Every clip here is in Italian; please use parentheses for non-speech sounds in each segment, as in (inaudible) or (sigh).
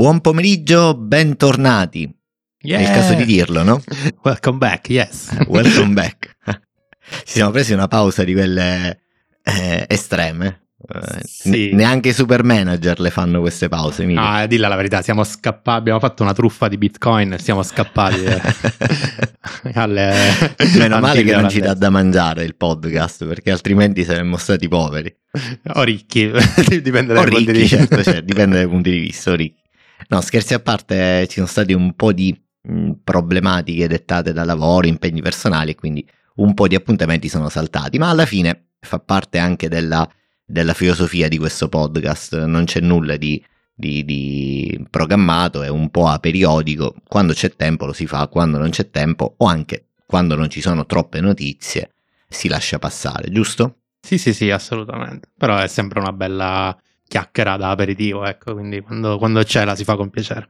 Buon pomeriggio, bentornati. Yeah. È il caso di dirlo, no? (laughs) Welcome back, yes. (laughs) Welcome back. (laughs) Ci siamo presi una pausa di quelle eh, estreme. Eh, sì. neanche i super manager le fanno queste pause. Emilio. Ah, dilla la verità, siamo scappati, abbiamo fatto una truffa di bitcoin e siamo scappati. Eh. alle, Meno male che non ci dà da mangiare il podcast, perché altrimenti saremmo stati poveri. O ricchi, dipende dai o punti ricchi, di vista. Certo, cioè, dipende dai punti di vista, ricchi. No, scherzi a parte, ci sono stati un po' di mh, problematiche dettate da lavoro, impegni personali, quindi un po' di appuntamenti sono saltati, ma alla fine fa parte anche della della filosofia di questo podcast, non c'è nulla di, di, di, programmato, è un po' a periodico, quando c'è tempo lo si fa, quando non c'è tempo o anche quando non ci sono troppe notizie si lascia passare, giusto? Sì, sì, sì, assolutamente, però è sempre una bella chiacchiera da aperitivo, ecco, quindi quando, quando c'è la si fa con piacere.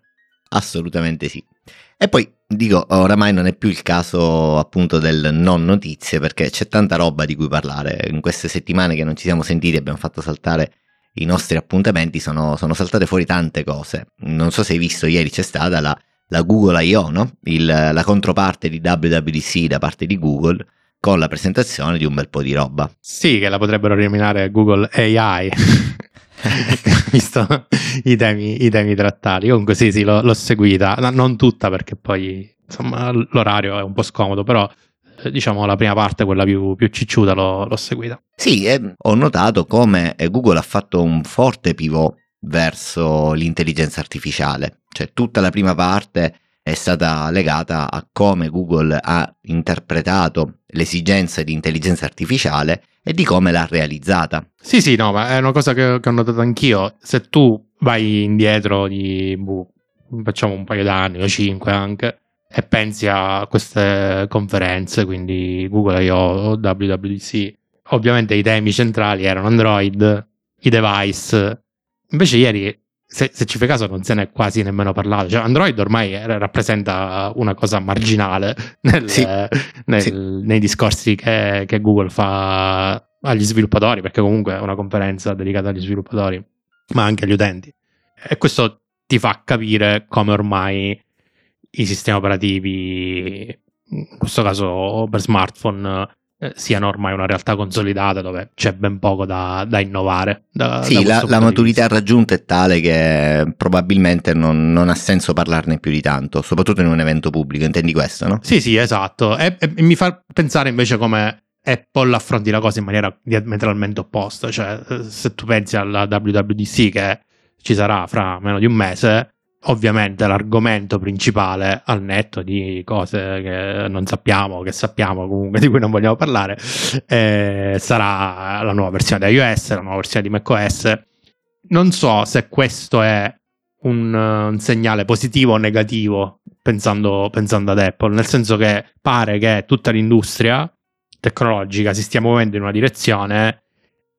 Assolutamente sì. E poi dico, oramai non è più il caso appunto del non notizie perché c'è tanta roba di cui parlare. In queste settimane che non ci siamo sentiti abbiamo fatto saltare i nostri appuntamenti, sono, sono saltate fuori tante cose. Non so se hai visto ieri c'è stata la, la Google I.O., no? Il, la controparte di WWDC da parte di Google con la presentazione di un bel po' di roba. Sì, che la potrebbero rinominare Google AI. (laughs) (laughs) visto i temi, i temi, trattati. Comunque sì, sì, l'ho, l'ho seguita, non tutta perché poi insomma l'orario è un po' scomodo, però eh, diciamo la prima parte, quella più, più cicciuta, l'ho, l'ho seguita. Sì, eh, ho notato come eh, Google ha fatto un forte pivot verso l'intelligenza artificiale, cioè tutta la prima parte è stata legata a come Google ha interpretato l'esigenza di intelligenza artificiale e di come l'ha realizzata. Sì, sì, no, ma è una cosa che, che ho notato anch'io. Se tu vai indietro di, boh, facciamo un paio d'anni o cinque anche, e pensi a queste conferenze, quindi Google I.O., WWDC, ovviamente i temi centrali erano Android, i device. Invece ieri se, se, ci fai caso non se ne è quasi nemmeno parlato. Cioè, Android ormai rappresenta una cosa marginale (laughs) nel, sì, nel, sì. nei discorsi che, che, Google fa agli sviluppatori, perché comunque è una conferenza dedicata agli sviluppatori, ma anche agli utenti. E questo ti fa capire come ormai i sistemi operativi, in questo caso per smartphone, eh, siano ormai una realtà consolidata dove c'è ben poco da, da innovare. Da, sì, da la, la maturità raggiunta è tale che probabilmente non, non, ha senso parlarne più di tanto, soprattutto in un evento pubblico, intendi questo, no? Sì, sì, esatto. E, e, e mi fa pensare invece come Apple affronti la cosa in maniera diametralmente opposta, cioè eh, se tu pensi alla WWDC che ci sarà fra meno di un mese, ovviamente l'argomento principale al netto di cose che non sappiamo, che sappiamo comunque di cui non vogliamo parlare, eh, sarà la nuova versione di iOS, la nuova versione di macOS. Non so se questo è un, un segnale positivo o negativo pensando, pensando ad Apple, nel senso che pare che tutta l'industria tecnologica si stia muovendo in una direzione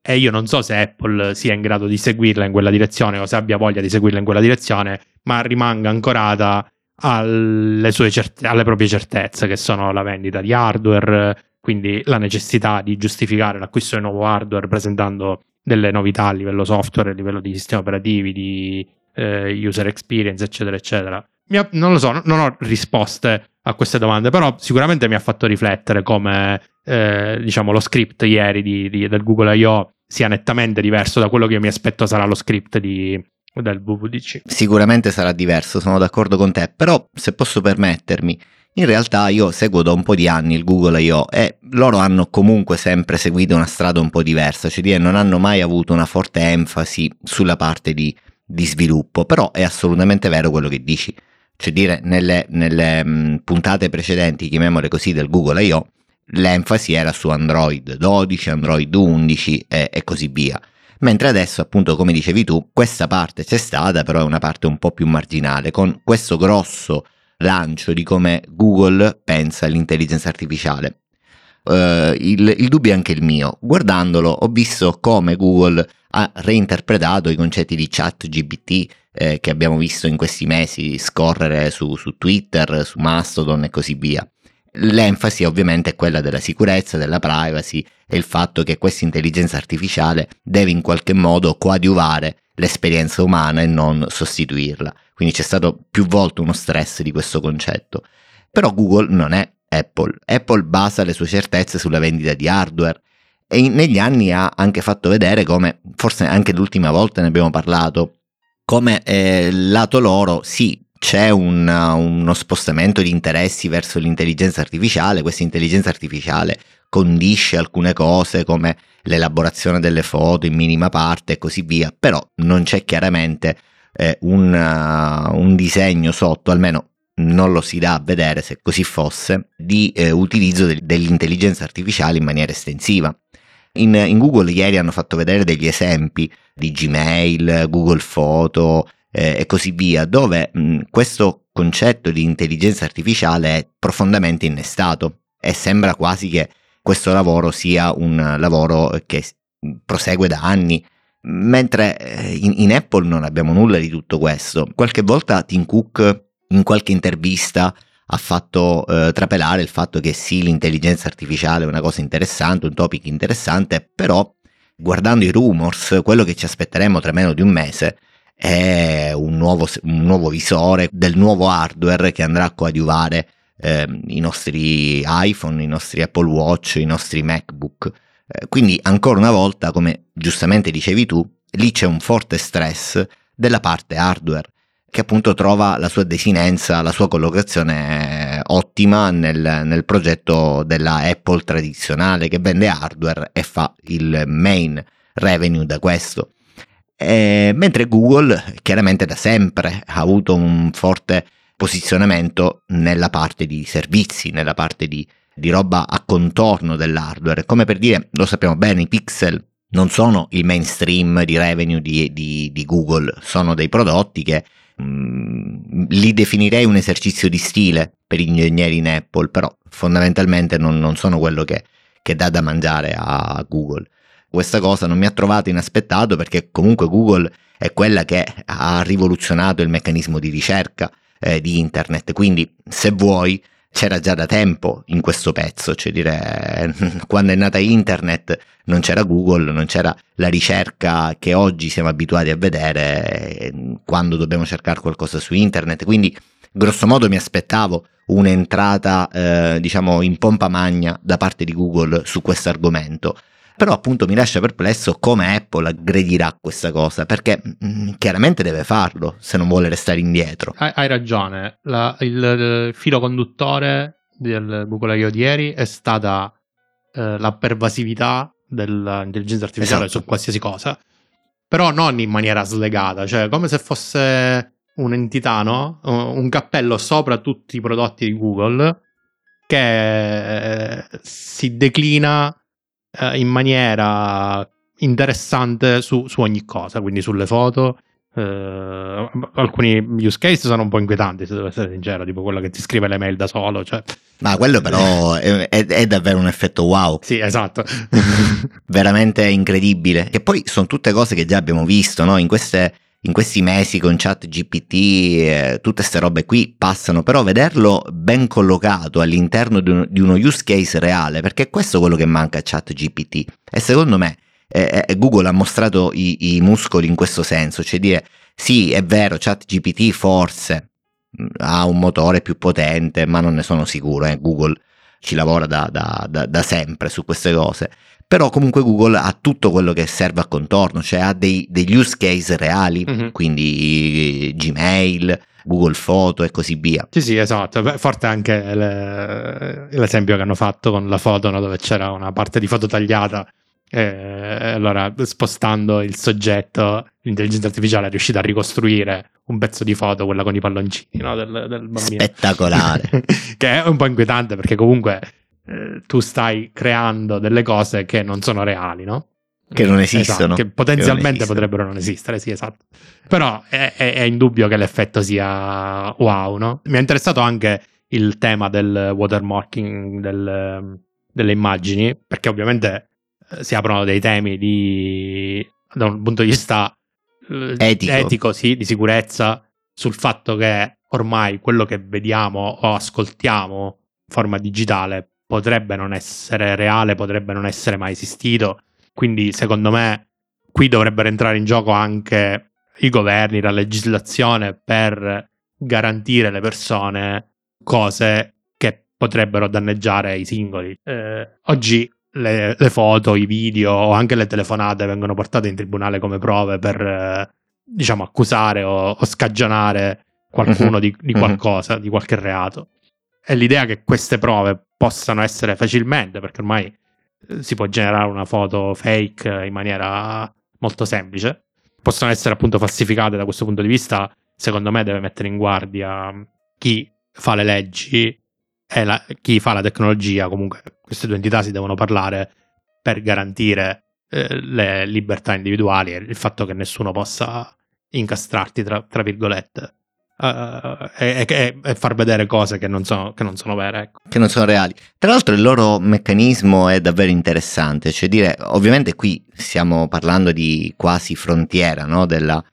e io non so se Apple sia in grado di seguirla in quella direzione o se abbia voglia di seguirla in quella direzione, ma rimanga ancorata alle, certe- alle proprie certezze, che sono la vendita di hardware, quindi la necessità di giustificare l'acquisto di nuovo hardware presentando delle novità a livello software, a livello di sistemi operativi, di eh, user experience, eccetera, eccetera. Ha, non lo so, non ho risposte a queste domande, però sicuramente mi ha fatto riflettere come eh, diciamo, lo script ieri di, di, del Google I.O. sia nettamente diverso da quello che io mi aspetto sarà lo script di, del WWDC. Sicuramente sarà diverso, sono d'accordo con te, però se posso permettermi, in realtà io seguo da un po' di anni il Google I.O. e loro hanno comunque sempre seguito una strada un po' diversa, cioè dire, non hanno mai avuto una forte enfasi sulla parte di, di sviluppo, però è assolutamente vero quello che dici. Cioè dire, nelle, nelle mh, puntate precedenti, chiamiamole così, del Google I.O., l'enfasi era su Android 12, Android 11 e, e così via. Mentre adesso, appunto, come dicevi tu, questa parte c'è stata, però è una parte un po' più marginale, con questo grosso lancio di come Google pensa all'intelligenza artificiale. Uh, il, il, dubbio è anche il mio. Guardandolo, ho visto come Google ha reinterpretato i concetti di chat GPT eh, che abbiamo visto in questi mesi scorrere su, su Twitter, su Mastodon e così via. L'enfasi ovviamente è quella della sicurezza, della privacy e il fatto che questa intelligenza artificiale deve in qualche modo coadiuvare l'esperienza umana e non sostituirla. Quindi c'è stato più volte uno stress di questo concetto. Però Google non è Apple. Apple basa le sue certezze sulla vendita di hardware e negli anni ha anche fatto vedere come, forse anche l'ultima volta ne abbiamo parlato, come eh, lato loro sì c'è un, uno spostamento di interessi verso l'intelligenza artificiale, questa intelligenza artificiale condisce alcune cose come l'elaborazione delle foto in minima parte e così via, però non c'è chiaramente eh, un, uh, un, disegno sotto, almeno non lo si dà a vedere se così fosse, di eh, utilizzo de- dell'intelligenza artificiale in maniera estensiva. In, in, Google ieri hanno fatto vedere degli esempi di Gmail, Google Foto eh, e così via, dove mh, questo concetto di intelligenza artificiale è profondamente innestato e sembra quasi che questo lavoro sia un lavoro che prosegue da anni, mentre eh, in, in Apple non abbiamo nulla di tutto questo. Qualche volta Tim Cook in qualche intervista ha fatto eh, trapelare il fatto che sì, l'intelligenza artificiale è una cosa interessante, un topic interessante, però guardando i rumors, quello che ci aspetteremo tra meno di un mese è un nuovo, un nuovo visore del nuovo hardware che andrà a coadiuvare eh, i nostri iPhone, i nostri Apple Watch, i nostri MacBook. Eh, quindi ancora una volta, come giustamente dicevi tu, lì c'è un forte stress della parte hardware che appunto trova la sua desinenza, la sua collocazione ottima nel, nel, progetto della Apple tradizionale che vende hardware e fa il main revenue da questo. E, mentre Google chiaramente da sempre ha avuto un forte posizionamento nella parte di servizi, nella parte di, di roba a contorno dell'hardware. Come per dire, lo sappiamo bene, i pixel non sono il mainstream di revenue di, di, di Google, sono dei prodotti che Mm, li definirei un esercizio di stile per gli ingegneri in Apple, però fondamentalmente non, non sono quello che, che dà da mangiare a Google. Questa cosa non mi ha trovato inaspettato perché comunque Google è quella che ha rivoluzionato il meccanismo di ricerca eh, di internet, quindi se vuoi c'era già da tempo in questo pezzo, cioè dire (laughs) quando è nata internet non c'era Google, non c'era la ricerca che oggi siamo abituati a vedere quando dobbiamo cercare qualcosa su internet, quindi grosso modo mi aspettavo un'entrata eh, diciamo in pompa magna da parte di Google su questo argomento però appunto mi lascia perplesso come Apple aggredirà questa cosa, perché mh, mm, chiaramente deve farlo se non vuole restare indietro. Hai, hai ragione, La, il, il, filo conduttore del bucolaio di ieri è stata eh, la pervasività dell'intelligenza artificiale esatto. su qualsiasi cosa, però non in maniera slegata, cioè come se fosse un'entità, no? Un cappello sopra tutti i prodotti di Google che eh, si declina eh, in maniera interessante su, su, ogni cosa, quindi sulle foto. Eh, alcuni use case sono un po' inquietanti, se devo essere sincero, tipo quello che ti scrive le mail da solo. Cioè. Ma quello però è, è, è, davvero un effetto wow. Sì, esatto. (laughs) Veramente incredibile. Che poi sono tutte cose che già abbiamo visto, no? In queste in questi mesi con chat GPT, eh, tutte queste robe qui passano, però vederlo ben collocato all'interno di, un, di, uno use case reale, perché questo è quello che manca a chat GPT. E secondo me eh, eh, Google ha mostrato i, i, muscoli in questo senso, cioè dire sì, è vero, chat GPT forse mm, ha un motore più potente, ma non ne sono sicuro, eh. Google ci lavora da, da, da, da sempre su queste cose però comunque Google ha tutto quello che serve a contorno, cioè ha dei, degli use case reali, mm-hmm. quindi Gmail, Google Foto e così via. Sì, sì, esatto. Beh, forte anche le, l'esempio che hanno fatto con la foto no, dove c'era una parte di foto tagliata. E allora, spostando il soggetto, l'intelligenza artificiale è riuscita a ricostruire un pezzo di foto, quella con i palloncini no, del, del bambino. Spettacolare. (laughs) che è un po' inquietante perché comunque eh, tu stai creando delle cose che non sono reali, no? Che non esistono. Esatto, che potenzialmente che non potrebbero non esistere, sì, esatto. Però è, è, è, indubbio che l'effetto sia wow, no? Mi è interessato anche il tema del watermarking del, delle immagini, perché ovviamente eh, si aprono dei temi di, da un punto di vista eh, etico, etico sì, di sicurezza, sul fatto che ormai quello che vediamo o ascoltiamo in forma digitale potrebbe non essere reale, potrebbe non essere mai esistito. Quindi, secondo me, qui dovrebbero entrare in gioco anche i governi, la legislazione per garantire alle persone cose che potrebbero danneggiare i singoli. Eh, oggi le, le, foto, i video o anche le telefonate vengono portate in tribunale come prove per, eh, diciamo, accusare o, o scagionare qualcuno uh-huh. di, di, mhm. qualcosa, di qualche reato. E l'idea che queste prove possano essere facilmente, perché ormai eh, si può generare una foto fake in maniera molto semplice, possono essere appunto falsificate da questo punto di vista, secondo me deve mettere in guardia chi fa le leggi e la, chi fa la tecnologia, comunque queste due entità si devono parlare per garantire eh, le libertà individuali e il fatto che nessuno possa incastrarti, tra, tra virgolette. Uh, e, e, e, far vedere cose che non sono, che non sono vere. Ecco. Che non sono reali. Tra l'altro il loro meccanismo è davvero interessante, cioè dire, ovviamente qui stiamo parlando di quasi frontiera no? della,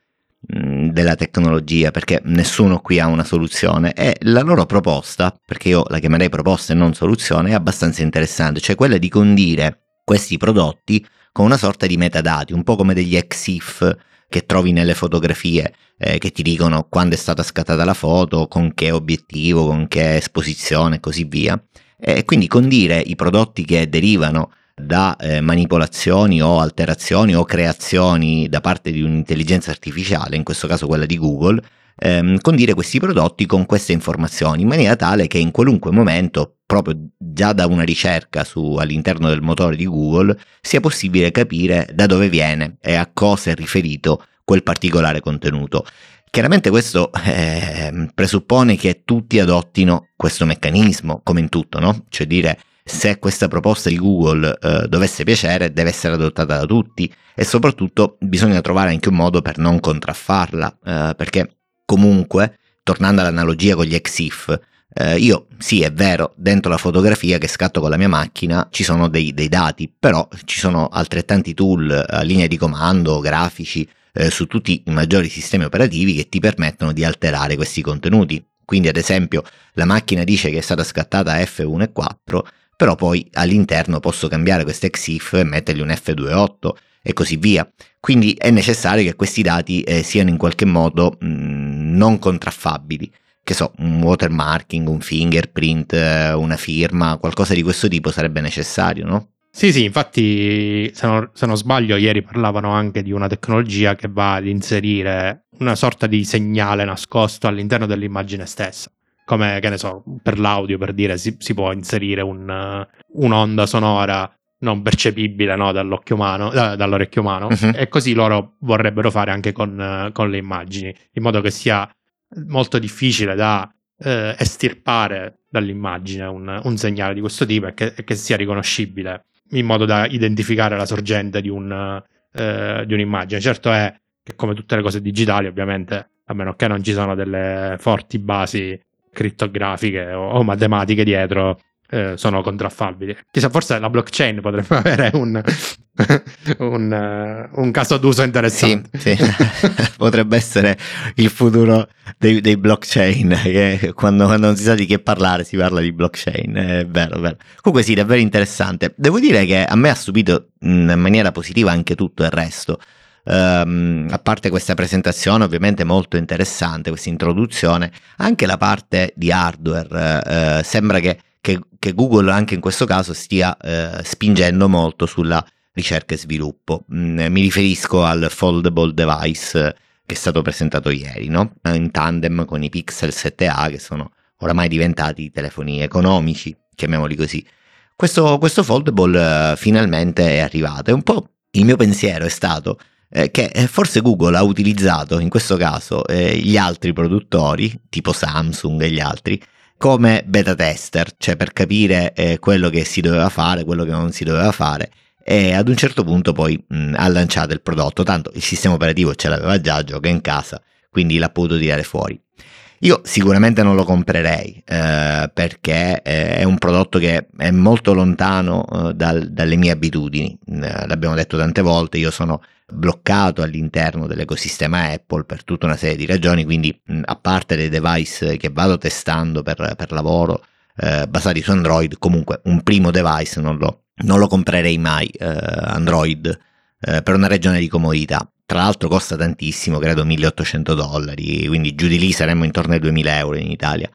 mh, della tecnologia, perché nessuno qui ha una soluzione e la loro proposta, perché io la chiamerei proposta e non soluzione, è abbastanza interessante, cioè quella di condire questi prodotti con una sorta di metadati, un po' come degli EXIF che trovi nelle fotografie eh, che ti dicono quando è stata scattata la foto, con che obiettivo, con che esposizione e così via. E quindi condire i prodotti che derivano da eh, manipolazioni o alterazioni o creazioni da parte di un'intelligenza artificiale, in questo caso quella di Google, ehm, condire questi prodotti con queste informazioni in maniera tale che in qualunque momento, proprio già da una ricerca su, all'interno del motore di Google, sia possibile capire da dove viene e a cosa è riferito quel particolare contenuto. Chiaramente questo eh, presuppone che tutti adottino questo meccanismo, come in tutto, no? Cioè dire se questa proposta di Google eh, dovesse piacere deve essere adottata da tutti e soprattutto bisogna trovare anche un modo per non contraffarla, eh, perché Comunque, tornando all'analogia con gli EXIF, eh, io sì è vero, dentro la fotografia che scatto con la mia macchina ci sono dei, dei dati, però ci sono altrettanti tool a linea di comando, grafici, eh, su tutti i maggiori sistemi operativi che ti permettono di alterare questi contenuti. Quindi ad esempio la macchina dice che è stata scattata F1 e 4, però poi all'interno posso cambiare questo EXIF e mettergli un F28 e così via. Quindi è necessario che questi dati eh, siano in qualche modo mh, mm, non contraffabili. Che so, un watermarking, un fingerprint, eh, una firma, qualcosa di questo tipo sarebbe necessario, no? Sì, sì, infatti, se non, se non, sbaglio, ieri parlavano anche di una tecnologia che va ad inserire una sorta di segnale nascosto all'interno dell'immagine stessa. Come, che ne so, per l'audio, per dire, si, si può inserire un, uh, un'onda sonora non percepibile no, dall'occhio umano, da, dall'orecchio umano, uh-huh. e così loro vorrebbero fare anche con, uh, con, le immagini, in modo che sia molto difficile da uh, estirpare dall'immagine un, un, segnale di questo tipo e che, che, sia riconoscibile, in modo da identificare la sorgente di, un, uh, di un'immagine. Certo è che come tutte le cose digitali, ovviamente, a meno che non ci sono delle forti basi crittografiche o, o matematiche dietro, eh, sono contraffabili. Chissà, forse la blockchain potrebbe (laughs) avere un, un, uh, un caso d'uso interessante. Sì, sì. (laughs) potrebbe essere il futuro dei, dei blockchain, quando, quando, non si sa di che parlare si parla di blockchain, è vero, vero. Comunque sì, davvero interessante. Devo dire che a me ha stupito in maniera positiva anche tutto il resto. Um, a parte questa presentazione ovviamente molto interessante, questa introduzione, anche la parte di hardware uh, sembra che che, che Google anche in questo caso stia eh, spingendo molto sulla ricerca e sviluppo. Mm, mi riferisco al foldable device eh, che è stato presentato ieri, no? in tandem con i Pixel 7a che sono oramai diventati telefoni economici, chiamiamoli così. Questo, questo foldable eh, finalmente è arrivato e un po' il mio pensiero è stato eh, che eh, forse Google ha utilizzato in questo caso eh, gli altri produttori, tipo Samsung e gli altri, come beta tester, cioè per capire eh, quello che si doveva fare, quello che non si doveva fare e ad un certo punto poi mh, ha lanciato il prodotto, tanto il sistema operativo ce l'aveva già, gioca in casa, quindi l'ha potuto tirare fuori. Io sicuramente non lo comprerei eh, perché eh, è un prodotto che è molto lontano eh, dal, dalle mie abitudini, eh, l'abbiamo detto tante volte, io sono bloccato all'interno dell'ecosistema Apple per tutta una serie di ragioni, quindi a parte dei device che vado testando per, per lavoro eh, basati su Android, comunque un primo device non lo, non lo comprerei mai eh, Android eh, per una regione di comodità. Tra l'altro costa tantissimo, credo 1800 dollari, quindi giù di lì saremmo intorno ai 2000 euro in Italia.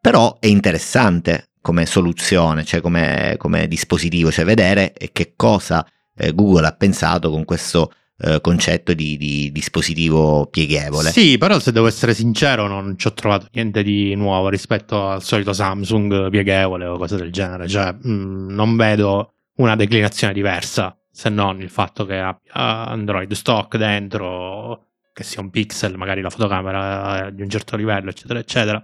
Però è interessante come soluzione, cioè come, come dispositivo, cioè vedere che cosa eh, Google ha pensato con questo eh, concetto di, di, dispositivo pieghevole. Sì, però se devo essere sincero non ci ho trovato niente di nuovo rispetto al solito Samsung pieghevole o cose del genere, cioè mh, mm, non vedo una declinazione diversa se non il fatto che abbia Android stock dentro, che sia un pixel, magari la fotocamera di un certo livello, eccetera, eccetera.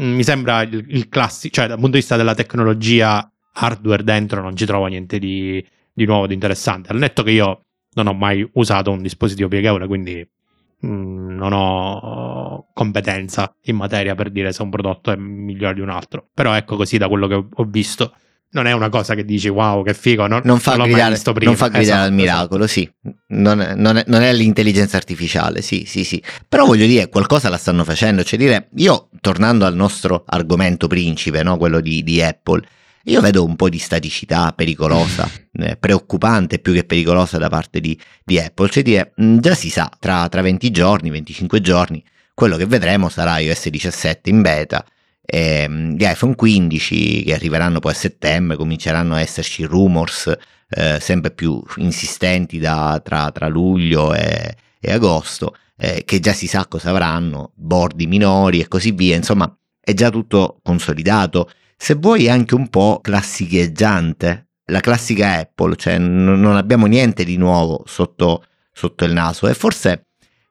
Mm, mi sembra il, il classico, cioè dal punto di vista della tecnologia hardware dentro non ci trovo niente di, di nuovo, di interessante. Al netto che io non ho mai usato un dispositivo pieghevole, quindi mh, mm, non ho competenza in materia per dire se un prodotto è migliore di un altro. Però ecco così da quello che ho visto non è una cosa che dici wow che figo non, non fa non gridare, non fa gridare esatto, al miracolo esatto. sì non è, non, è, non è, l'intelligenza artificiale sì sì sì però voglio dire qualcosa la stanno facendo cioè dire io tornando al nostro argomento principe no? quello di, di Apple io vedo un po' di staticità pericolosa, (laughs) eh, preoccupante più che pericolosa da parte di, di Apple, cioè dire, mm, già si sa, tra, tra 20 giorni, 25 giorni, quello che vedremo sarà iOS 17 in beta, e, mm, gli iPhone 15 che arriveranno poi a settembre, cominceranno a esserci rumors eh, sempre più insistenti da, tra, tra luglio e, e agosto, eh, che già si sa cosa avranno, bordi minori e così via, insomma è già tutto consolidato se vuoi anche un po' classicheggiante, la classica Apple, cioè n- non abbiamo niente di nuovo sotto, sotto il naso e forse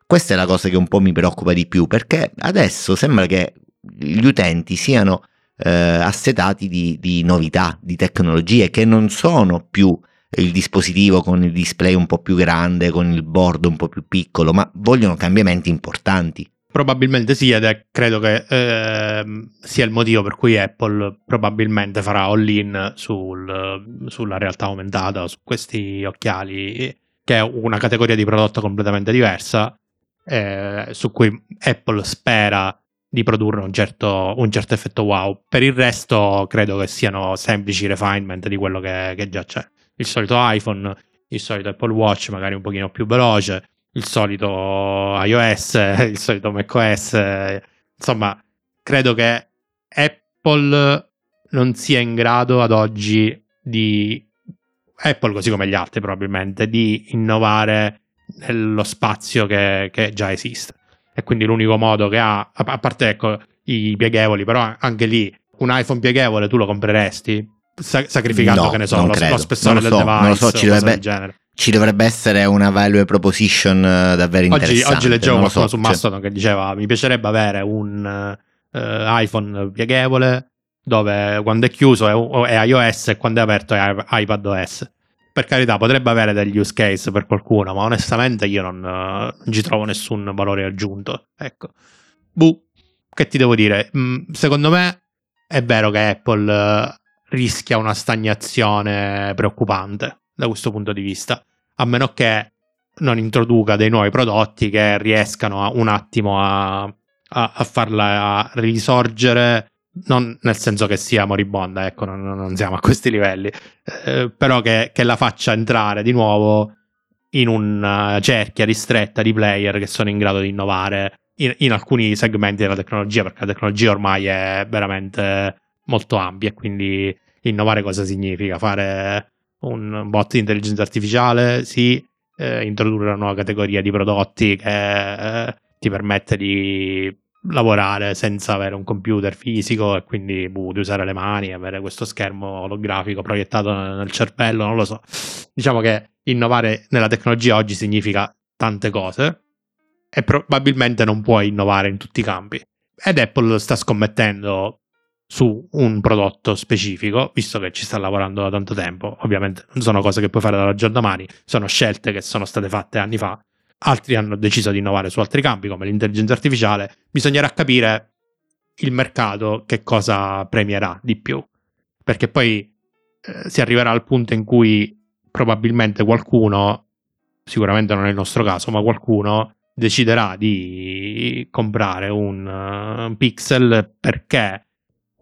questa è la cosa che un po' mi preoccupa di più perché adesso sembra che gli utenti siano eh, assetati di, di, novità, di tecnologie che non sono più il dispositivo con il display un po' più grande, con il board un po' più piccolo, ma vogliono cambiamenti importanti. Probabilmente sì, ed è, credo che eh, sia il motivo per cui Apple probabilmente farà all-in sul, sulla realtà aumentata, su questi occhiali, che è una categoria di prodotto completamente diversa, eh, su cui Apple spera di produrre un certo, un certo, effetto wow. Per il resto credo che siano semplici refinement di quello che, che già c'è. Il solito iPhone, il solito Apple Watch, magari un pochino più veloce il solito iOS, (laughs) il solito macOS, insomma, credo che Apple non sia in grado ad oggi di Apple, così come gli altri probabilmente, di innovare nello spazio che, che già esiste. E quindi l'unico modo che ha, a parte ecco, i pieghevoli, però anche lì un iPhone pieghevole tu lo compreresti sacrificando, no, che ne so, lo, lo, spessore so, del device. Non lo so, ci dovrebbe, ci dovrebbe essere una value proposition uh, davvero interessante. Oggi, oggi leggevo qualcuno so, su Mastodon cioè... che diceva mi piacerebbe avere un uh, iPhone pieghevole dove quando è chiuso è, è, iOS e quando è aperto è iPadOS. Per carità, potrebbe avere degli use case per qualcuno, ma onestamente io non, non ci trovo nessun valore aggiunto. Ecco. Buh, che ti devo dire? Mm, secondo me è vero che Apple rischia una stagnazione preoccupante da questo punto di vista, a meno che non introduca dei nuovi prodotti che riescano a, un attimo a, a, a, farla risorgere, non nel senso che sia moribonda, ecco, non, non siamo a questi livelli, eh, però che, che, la faccia entrare di nuovo in una cerchia ristretta di player che sono in grado di innovare in, in alcuni segmenti della tecnologia, perché la tecnologia ormai è veramente molto ampia quindi innovare cosa significa? Fare un bot di intelligenza artificiale, sì, eh, introdurre una nuova categoria di prodotti che eh, ti permette di lavorare senza avere un computer fisico e quindi buh, di usare le mani, avere questo schermo olografico proiettato nel cervello, non lo so. Diciamo che innovare nella tecnologia oggi significa tante cose e probabilmente non puoi innovare in tutti i campi. Ed Apple sta scommettendo su un prodotto specifico, visto che ci sta lavorando da tanto tempo. Ovviamente non sono cose che puoi fare dalla giorno domani, sono scelte che sono state fatte anni fa. Altri hanno deciso di innovare su altri campi, come l'intelligenza artificiale. Bisognerà capire il mercato che cosa premierà di più. Perché poi eh, si arriverà al punto in cui probabilmente qualcuno, sicuramente non è il nostro caso, ma qualcuno deciderà di comprare un, uh, un pixel perché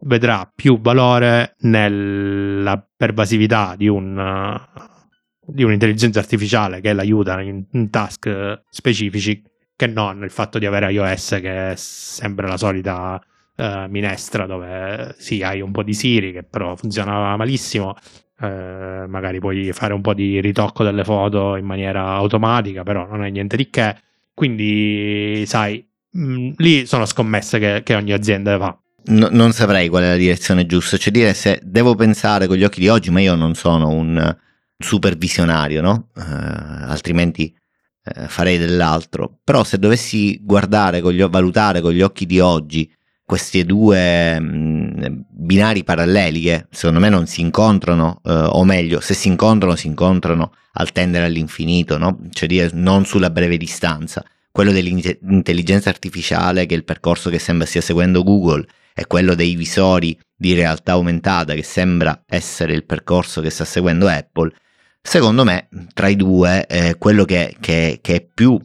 vedrà più valore nella pervasività di un, di un'intelligenza artificiale che l'aiuta in, in task specifici che non il fatto di avere iOS che è sempre la solita uh, minestra dove sì hai un po' di Siri che però funziona malissimo uh, magari puoi fare un po' di ritocco delle foto in maniera automatica però non è niente di che. Quindi sai mh, mm, lì sono scommesse che, che ogni azienda fa No, non saprei qual è la direzione giusta, cioè dire se devo pensare con gli occhi di oggi, ma io non sono un supervisionario, no? Uh, altrimenti uh, farei dell'altro. Però se dovessi guardare, con gli, valutare con gli occhi di oggi questi due mh, mm, binari paralleli che secondo me non si incontrano, uh, o meglio, se si incontrano, si incontrano al tendere all'infinito, no? Cioè dire non sulla breve distanza. Quello dell'intelligenza artificiale, che è il percorso che sembra stia seguendo Google, è quello dei visori di realtà aumentata che sembra essere il percorso che sta seguendo Apple, secondo me tra i due eh, quello che, che, che, è più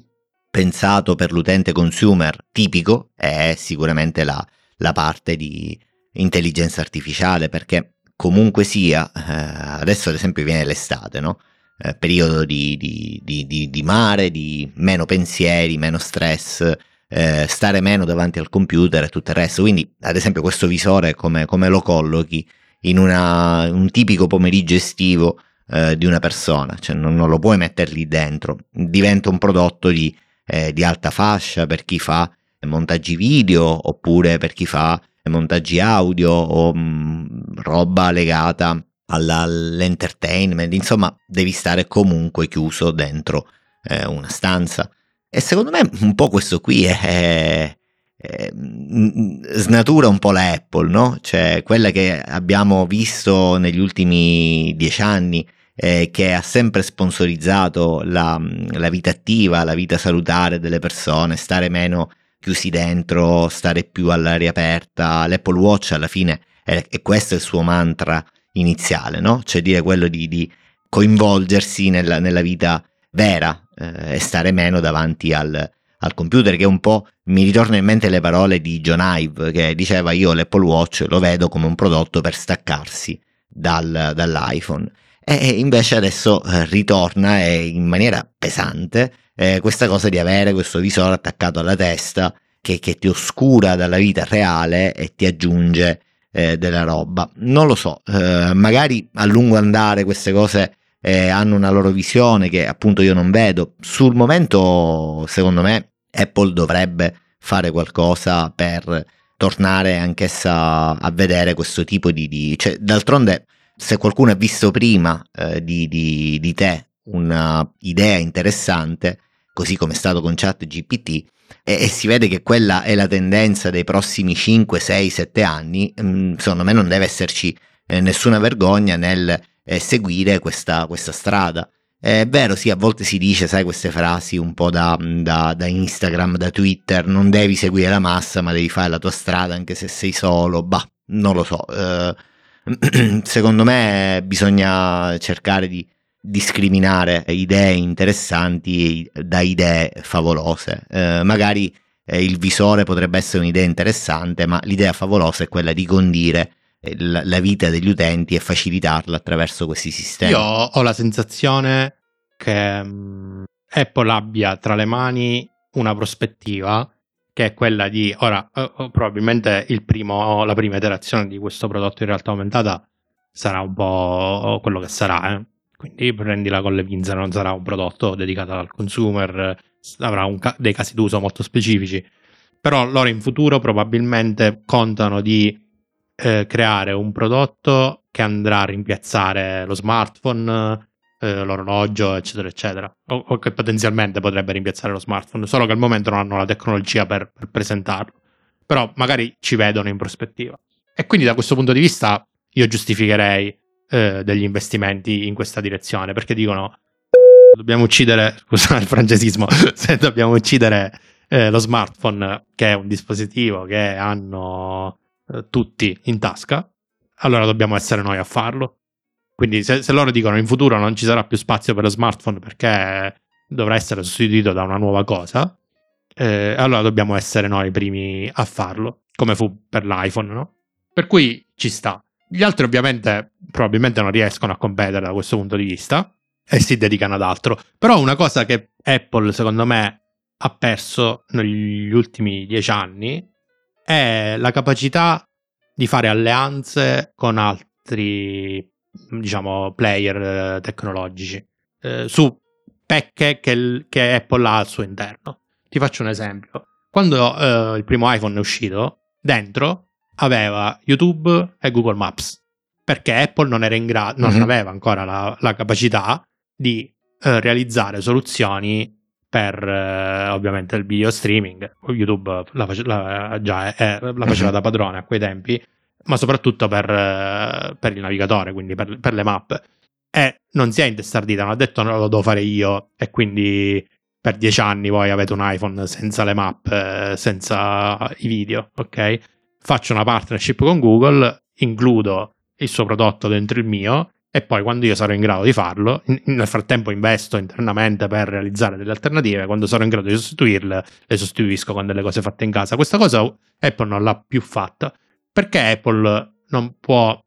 pensato per l'utente consumer tipico è sicuramente la, la parte di intelligenza artificiale perché comunque sia, eh, adesso ad esempio viene l'estate, no? Eh, periodo di, di, di, di, mare, di meno pensieri, meno stress, eh, stare meno davanti al computer e tutto il resto. Quindi, ad esempio, questo visore come, come lo collochi in una, un tipico pomeriggio estivo eh, di una persona, cioè non, non, lo puoi mettere lì dentro, diventa un prodotto di, eh, di alta fascia per chi fa montaggi video oppure per chi fa montaggi audio o mh, mm, roba legata all'entertainment, insomma devi stare comunque chiuso dentro eh, una stanza e secondo me un po' questo qui è, è, è, snatura un po' la Apple, no? Cioè quella che abbiamo visto negli ultimi dieci anni, eh, che ha sempre sponsorizzato la, la vita attiva, la vita salutare delle persone, stare meno chiusi dentro, stare più all'aria aperta. L'Apple Watch alla fine è, è questo il suo mantra iniziale, no? Cioè dire quello di, di coinvolgersi nella, nella vita vera eh, e stare meno davanti al, al computer che un po' mi ritornano in mente le parole di John Ive che diceva io l'Apple Watch lo vedo come un prodotto per staccarsi dal, dall'iPhone e invece adesso eh, ritorna in maniera pesante eh, questa cosa di avere questo visore attaccato alla testa che, che ti oscura dalla vita reale e ti aggiunge eh, della roba. Non lo so eh, magari a lungo andare queste cose eh, hanno una loro visione che appunto io non vedo. Sul momento, secondo me, Apple dovrebbe fare qualcosa per tornare anch'essa a vedere questo tipo di... di cioè, d'altronde, se qualcuno ha visto prima eh, di, di, di te un'idea interessante, così come è stato con ChatGPT, e, e, si vede che quella è la tendenza dei prossimi 5, 6, 7 anni, mm, secondo me non deve esserci eh, nessuna vergogna nel eh, seguire questa, questa strada. È vero, sì, a volte si dice, sai, queste frasi un po' da, da, da, Instagram, da Twitter, non devi seguire la massa, ma devi fare la tua strada anche se sei solo. Bah, non lo so. Eh, (clears throat) secondo me bisogna cercare di discriminare idee interessanti da idee favolose. Eh, magari eh, il visore potrebbe essere un'idea interessante, ma l'idea favolosa è quella di condire la vita degli utenti e facilitarla attraverso questi sistemi. Io ho la sensazione che um, Apple abbia tra le mani una prospettiva che è quella di ora uh, probabilmente primo, la prima iterazione di questo prodotto in realtà aumentata sarà un po' quello che sarà eh? quindi prendila con le pinze non sarà un prodotto dedicato al consumer avrà ca- dei casi d'uso molto specifici però loro in futuro probabilmente contano di eh, creare un prodotto che andrà a rimpiazzare lo smartphone, eh, l'orologio, eccetera, eccetera, o, o, che potenzialmente potrebbe rimpiazzare lo smartphone, solo che al momento non hanno la tecnologia per, per presentarlo, però magari ci vedono in prospettiva. E quindi da questo punto di vista io giustificherei eh, degli investimenti in questa direzione, perché dicono dobbiamo uccidere, (laughs) scusa il francesismo, (laughs) se dobbiamo uccidere eh, lo smartphone, che è un dispositivo che hanno eh, tutti in tasca, allora dobbiamo essere noi a farlo. Quindi se, se, loro dicono in futuro non ci sarà più spazio per lo smartphone perché dovrà essere sostituito da una nuova cosa, eh, allora dobbiamo essere noi i primi a farlo, come fu per l'iPhone, no? Per cui ci sta. Gli altri ovviamente probabilmente non riescono a competere da questo punto di vista, e si dedicano ad altro. Però una cosa che Apple, secondo me, ha perso negli ultimi dieci anni è la capacità di fare alleanze con altri, diciamo, player eh, tecnologici eh, su pecche che, che, Apple ha al suo interno. Ti faccio un esempio. Quando eh, il primo iPhone è uscito, dentro aveva YouTube e Google Maps, perché Apple non, era in gra- non mm-hmm. aveva ancora la, la capacità di eh, realizzare soluzioni per eh, ovviamente il video streaming. YouTube la, face- la, già è, la faceva da padrone a quei tempi, ma soprattutto per, eh, per il navigatore, quindi per, per, le mappe. E non si è intestardita, non ha detto no, lo devo fare io e quindi per dieci anni voi avete un iPhone senza le mappe, senza i video, ok? Faccio una partnership con Google, includo il suo prodotto dentro il mio e poi quando io sarò in grado di farlo, in, nel frattempo investo internamente per realizzare delle alternative, quando sarò in grado di sostituirle, le sostituisco con delle cose fatte in casa. Questa cosa Apple non l'ha più fatta perché Apple non può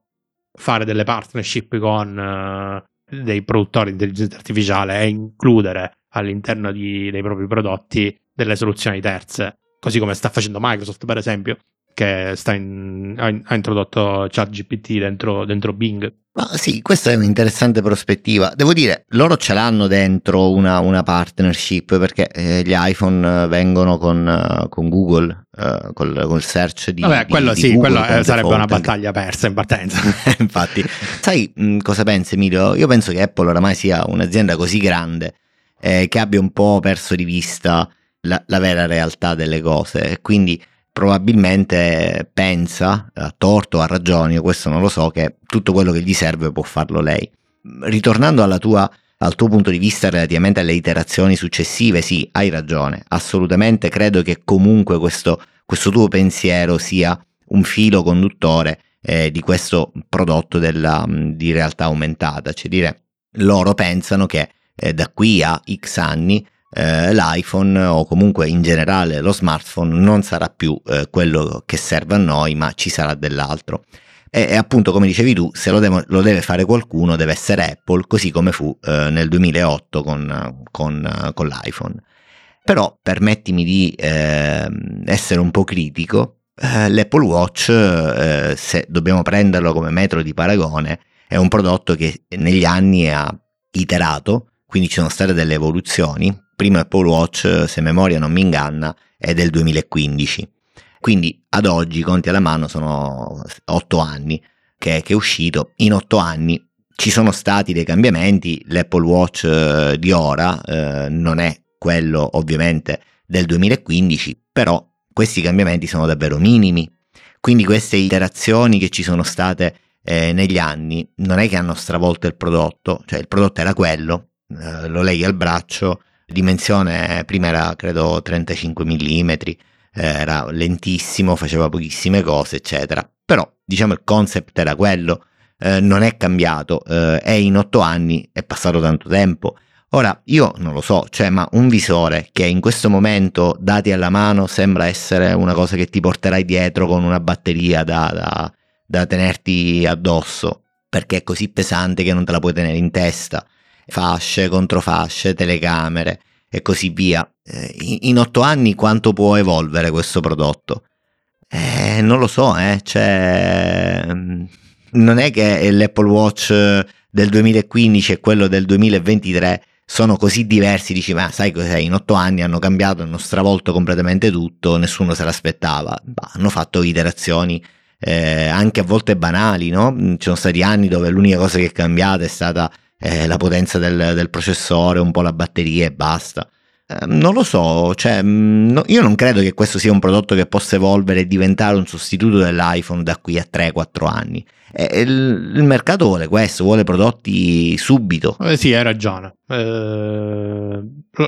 fare delle partnership con uh, dei produttori di intelligenza artificiale e includere all'interno di, dei propri prodotti delle soluzioni terze, così come sta facendo Microsoft per esempio che in, ha, ha, introdotto ChatGPT dentro, dentro Bing. Ma sì, questa è un'interessante prospettiva. Devo dire, loro ce l'hanno dentro una, una partnership perché eh, gli iPhone vengono con, uh, con Google, uh, col, col, search di Vabbè, quello di, sì, di Google, quello eh, sarebbe una battaglia persa in partenza. (laughs) Infatti, sai mh, cosa pensi Emilio? Io penso che Apple oramai sia un'azienda così grande eh, che abbia un po' perso di vista la, la vera realtà delle cose quindi probabilmente pensa, a torto o a ragione, io questo non lo so, che tutto quello che gli serve può farlo lei. Ritornando tua, al tuo punto di vista relativamente alle iterazioni successive, sì, hai ragione, assolutamente credo che comunque questo, questo tuo pensiero sia un filo conduttore eh, di questo prodotto della, di realtà aumentata, cioè dire loro pensano che eh, da qui a X anni eh, l'iPhone o comunque in generale lo smartphone non sarà più eh, quello che serve a noi, ma ci sarà dell'altro. E, e appunto, come dicevi tu, se lo, devo, lo, deve fare qualcuno, deve essere Apple, così come fu eh, nel 2008 con, con, con, l'iPhone. Però permettimi di ehm, essere un po' critico. Eh, L'Apple Watch, eh, se dobbiamo prenderlo come metro di paragone, è un prodotto che negli anni ha iterato, quindi ci sono state delle evoluzioni, primo Apple Watch, se memoria non mi inganna, è del 2015. Quindi ad oggi, conti alla mano, sono otto anni che, che è uscito. In otto anni ci sono stati dei cambiamenti, l'Apple Watch eh, di ora eh, non è quello ovviamente del 2015, però questi cambiamenti sono davvero minimi. Quindi queste iterazioni che ci sono state eh, negli anni non è che hanno stravolto il prodotto, cioè il prodotto era quello, eh, lo leghi al braccio, dimensione prima era credo 35 mm, eh, era lentissimo, faceva pochissime cose, eccetera. Però diciamo il concept era quello, eh, non è cambiato eh, e in otto anni è passato tanto tempo. Ora io non lo so, cioè, ma un visore che in questo momento, dati alla mano, sembra essere una cosa che ti porterai dietro con una batteria da, da, da tenerti addosso, perché è così pesante che non te la puoi tenere in testa fasce, controfasce, telecamere e così via. Eh, in otto anni quanto può evolvere questo prodotto? Eh, non lo so, eh, cioè, mm, non è che l'Apple Watch del 2015 e quello del 2023 sono così diversi, dici ma sai cos'è, in otto anni hanno cambiato, hanno stravolto completamente tutto, nessuno se l'aspettava, bah, hanno fatto iterazioni eh, anche a volte banali, no? Ci sono stati anni dove l'unica cosa che è cambiata è stata eh, la potenza del, del, processore, un po' la batteria e basta. Eh, non lo so, cioè, mm, no, io non credo che questo sia un prodotto che possa evolvere e diventare un sostituto dell'iPhone da qui a 3-4 anni. Eh, il, il, mercato vuole questo, vuole prodotti subito. Eh, sì, hai ragione. Eh,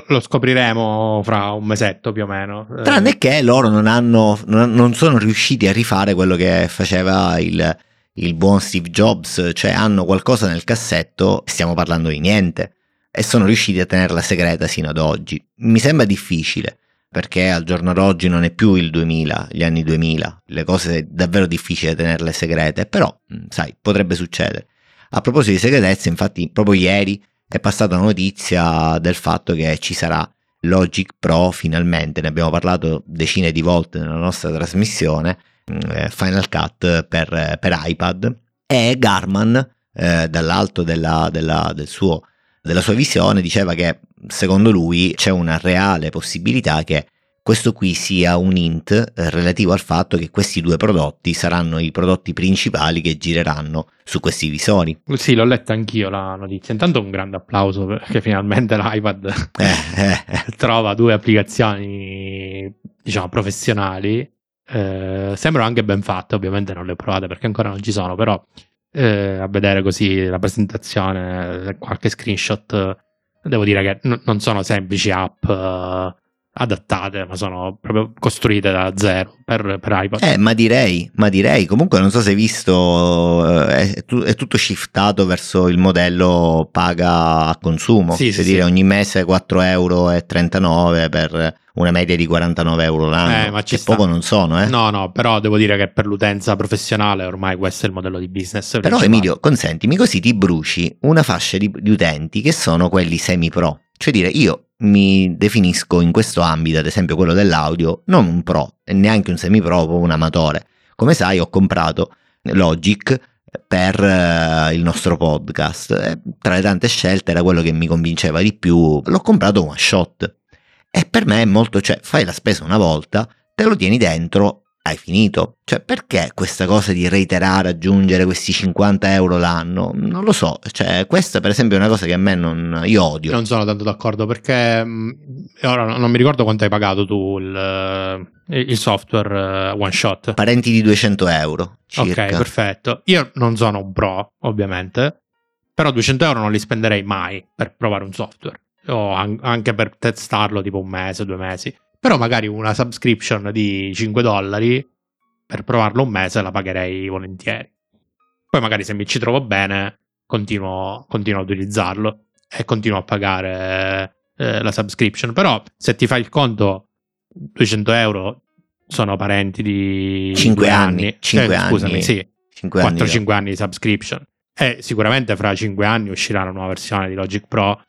lo, scopriremo fra un mesetto più o meno. Eh. Tranne che loro non, hanno, non, non sono riusciti a rifare quello che faceva il il buon Steve Jobs, cioè hanno qualcosa nel cassetto, stiamo parlando di niente, e sono riusciti a tenerla segreta sino ad oggi. Mi sembra difficile, perché al giorno d'oggi non è più il 2000, gli anni 2000, le cose è davvero difficile tenerle segrete, però, mm, sai, potrebbe succedere. A proposito di segretezze, infatti, proprio ieri è passata la notizia del fatto che ci sarà Logic Pro finalmente, ne abbiamo parlato decine di volte nella nostra trasmissione, Final Cut per, per iPad e Garman eh, dall'alto della, della, del suo, della sua visione diceva che secondo lui c'è una reale possibilità che questo qui sia un hint eh, relativo al fatto che questi due prodotti saranno i prodotti principali che gireranno su questi visori. Sì, l'ho letta anch'io la notizia. Intanto un grande applauso perché finalmente l'iPad eh, eh. (laughs) trova due applicazioni, diciamo, professionali. Eh, sembrano anche ben fatte, ovviamente non le ho provate perché ancora non ci sono, però eh, a vedere così la presentazione, qualche screenshot, devo dire che n- non sono semplici app adattate, ma sono proprio costruite da zero per, per iPad. Eh, ma direi, ma direi, comunque non so se hai visto, eh, è, è, tutto shiftato verso il modello paga a consumo, sì, cioè sì, dire sì. ogni mese 4,39 euro per una media di 49 euro l'anno, eh, ma che sta. poco non sono, eh? No, no, però devo dire che per l'utenza professionale ormai questo è il modello di business. Però principale. Emilio, consentimi, così ti bruci una fascia di, di utenti che sono quelli semi-pro, cioè dire io mi definisco in questo ambito, ad esempio quello dell'audio, non un pro e neanche un semi-pro un amatore. Come sai, ho comprato Logic per uh, il nostro podcast. E tra le tante scelte era quello che mi convinceva di più. L'ho comprato one shot. E per me è molto, cioè, fai la spesa una volta, te lo tieni dentro hai finito. Cioè, perché questa cosa di reiterare, aggiungere questi 50 euro l'anno? Non lo so. Cioè, questa, per esempio, è una cosa che a me non. Io odio. Non sono tanto d'accordo perché. Mm, ora non mi ricordo quanto hai pagato tu il, eh, il software uh, one shot. Parenti di 200 euro. Circa. Ok, perfetto. Io non sono un pro, ovviamente. Però 200 euro non li spenderei mai per provare un software. O anche per testarlo tipo un mese, due mesi. Però magari una subscription di 5 dollari per provarlo un mese la pagherei volentieri. Poi magari se mi ci trovo bene continuo, continuo a utilizzarlo e continuo a pagare eh, la subscription. Però se ti fai il conto 200 euro sono parenti di 5 anni, 5 eh, anni. Scusami, sì, 4-5 anni di subscription. E sicuramente fra 5 anni uscirà una nuova versione di Logic Pro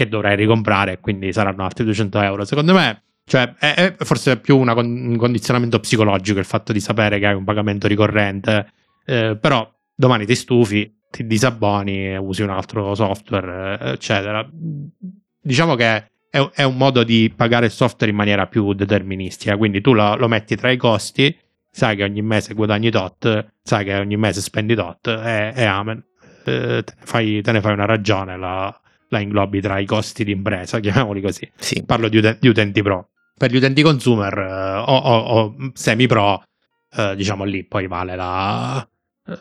che dovrei ricomprare, quindi saranno altri 200 euro. Secondo me cioè, è, è forse più una, un condizionamento psicologico il fatto di sapere che hai un pagamento ricorrente, eh, però domani ti stufi, ti disabboni, usi un altro software, eh, eccetera. Diciamo che è, è, un modo di pagare il software in maniera più deterministica, quindi tu lo, lo metti tra i costi, sai che ogni mese guadagni tot, sai che ogni mese spendi tot e, e amen. Eh, te, ne fai, te, ne fai, una ragione, la, la inglobi tra i costi di impresa, (laughs) chiamiamoli così. Sì. Parlo di, ut- di utenti pro per gli utenti consumer uh, o, o, o, semi pro, uh, diciamo lì poi vale la, uh,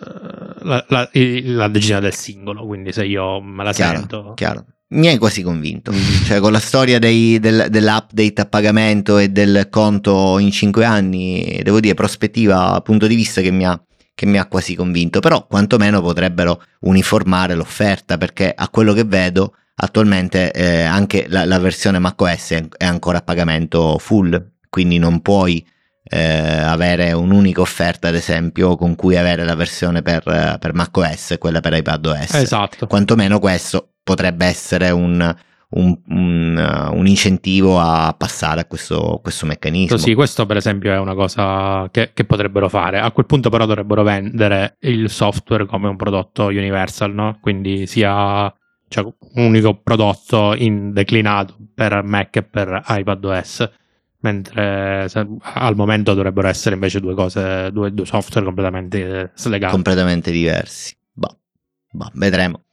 la, la, la, decisione del singolo. Quindi se io me la chiaro, sento. Chiaro. Mi hai quasi convinto, cioè con la storia dei, del, dell'update a pagamento e del conto in 5 anni, devo dire, prospettiva, punto di vista che mi ha che mi ha quasi convinto, però quantomeno potrebbero uniformare l'offerta perché a quello che vedo attualmente eh, anche la, la, versione macOS è ancora a pagamento full, quindi non puoi eh, avere un'unica offerta, ad esempio, con cui avere la versione per, per macOS e quella per iPadOS. Esatto. Quantomeno questo potrebbe essere un, un, un, un, incentivo a passare a questo, questo, meccanismo. Sì, questo per esempio è una cosa che, che, potrebbero fare. A quel punto però dovrebbero vendere il software come un prodotto universal, no? Quindi sia cioè un unico prodotto in declinato per Mac e per iPadOS, mentre al momento dovrebbero essere invece due cose, due, due software completamente slegati. Completamente diversi. Bah, bah, vedremo.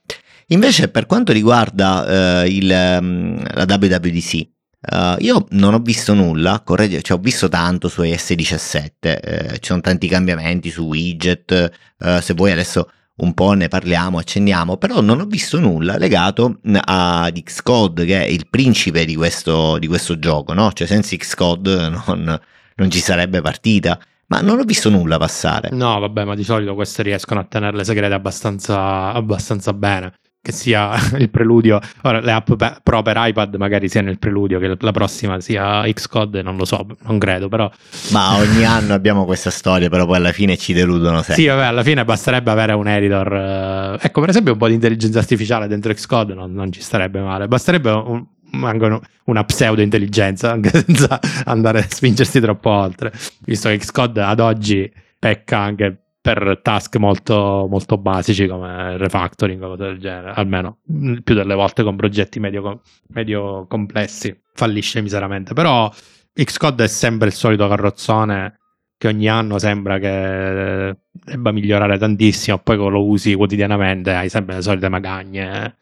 Invece per quanto riguarda uh, il, um, la WWDC, Uh, io non ho visto nulla, corregge, cioè ho visto tanto su S17, eh, ci sono tanti cambiamenti su widget, uh, se vuoi adesso un po' ne parliamo, accenniamo, però non ho visto nulla legato ad Xcode, che è il principe di questo, di questo gioco, no? Cioè senza Xcode (laughs) non, non ci sarebbe partita. Ma non ho visto nulla passare. No, vabbè, ma di solito queste riescono a tenerle segrete abbastanza, abbastanza bene. Che sia (laughs) il preludio, ora le app pro per iPad magari siano il preludio, che la prossima sia Xcode, non lo so, non credo, però... (laughs) Ma ogni anno abbiamo questa storia, però poi alla fine ci deludono sempre. Sì, vabbè, alla fine basterebbe avere un editor, eh, ecco per esempio un po' di intelligenza artificiale dentro Xcode non, non ci starebbe male, basterebbe un, anche una pseudo intelligenza, anche (laughs) senza andare a spingersi troppo oltre, visto che Xcode ad oggi pecca anche per task molto, molto basici come refactoring o cose del genere, almeno più delle volte con progetti medio, medio complessi, fallisce miseramente. Però Xcode è sempre il solito carrozzone che ogni anno sembra che debba migliorare tantissimo, poi lo usi quotidianamente hai sempre le solite magagne,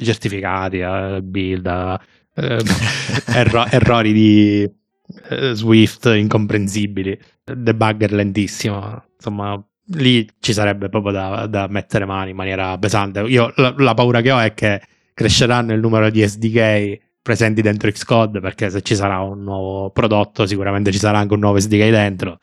certificati, eh, build, eh, (laughs) erro- errori di eh, Swift incomprensibili, debugger lentissimo, insomma lì ci sarebbe proprio da, da, mettere mani in maniera pesante. Io la, la, paura che ho è che cresceranno il numero di SDK presenti dentro Xcode perché se ci sarà un nuovo prodotto sicuramente ci sarà anche un nuovo SDK dentro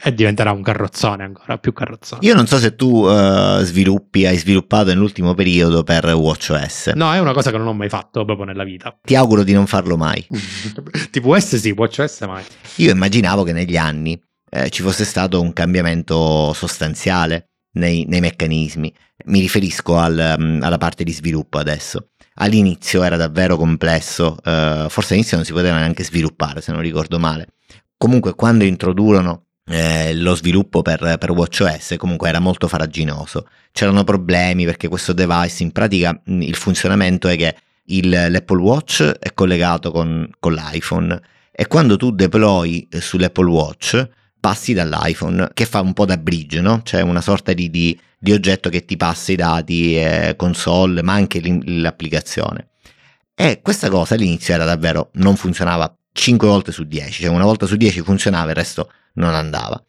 e diventerà un carrozzone ancora più carrozzone. Io non so se tu uh, sviluppi, hai sviluppato nell'ultimo periodo per WatchOS. No, è una cosa che non ho mai fatto proprio nella vita. Ti auguro di non farlo mai. (laughs) tipo S sì, WatchOS mai. Io immaginavo che negli anni eh, ci fosse stato un cambiamento sostanziale nei, nei meccanismi. Mi riferisco al, um, alla parte di sviluppo adesso. All'inizio era davvero complesso, eh, forse all'inizio non si poteva neanche sviluppare se non ricordo male. Comunque quando introdurono eh, lo sviluppo per, per WatchOS comunque era molto faraginoso. C'erano problemi perché questo device in pratica il funzionamento è che il, l'Apple Watch è collegato con, con l'iPhone e quando tu deploy sull'Apple Watch passi dall'iPhone, che fa un po' da bridge, no? Cioè una sorta di, di, di oggetto che ti passa i dati, eh, console, ma anche l'applicazione. E questa cosa all'inizio era davvero, non funzionava 5 volte su 10, cioè una volta su 10 funzionava, il resto non andava.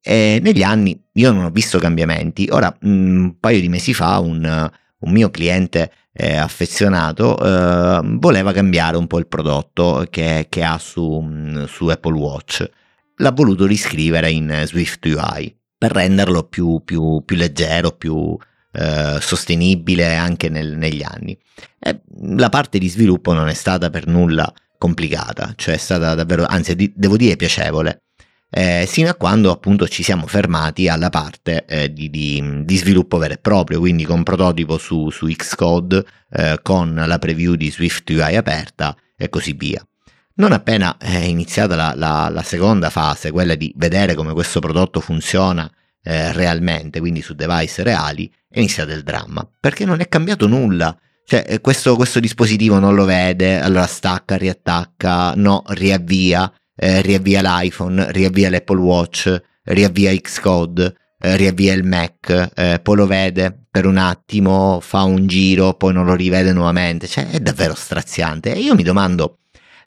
E negli anni io non ho visto cambiamenti. Ora, un paio di mesi fa, un, un mio cliente eh, affezionato eh, voleva cambiare un po' il prodotto che, che ha su, su Apple Watch l'ha voluto riscrivere in Swift UI per renderlo più, più, più leggero, più eh, sostenibile anche nel, negli anni. E la parte di sviluppo non è stata per nulla complicata, cioè è stata davvero, anzi di, devo dire piacevole, eh, sino a quando appunto ci siamo fermati alla parte eh, di, di, di, sviluppo vero e proprio, quindi con prototipo su, su Xcode, eh, con la preview di Swift UI aperta e così via. Non appena è iniziata la, la, la, seconda fase, quella di vedere come questo prodotto funziona eh, realmente, quindi su device reali, è iniziato il dramma, perché non è cambiato nulla. Cioè, eh, questo, questo dispositivo non lo vede, allora stacca, riattacca, no, riavvia, eh, riavvia l'iPhone, riavvia l'Apple Watch, riavvia Xcode, eh, riavvia il Mac, eh, poi lo vede per un attimo, fa un giro, poi non lo rivede nuovamente. Cioè, è davvero straziante. E io mi domando,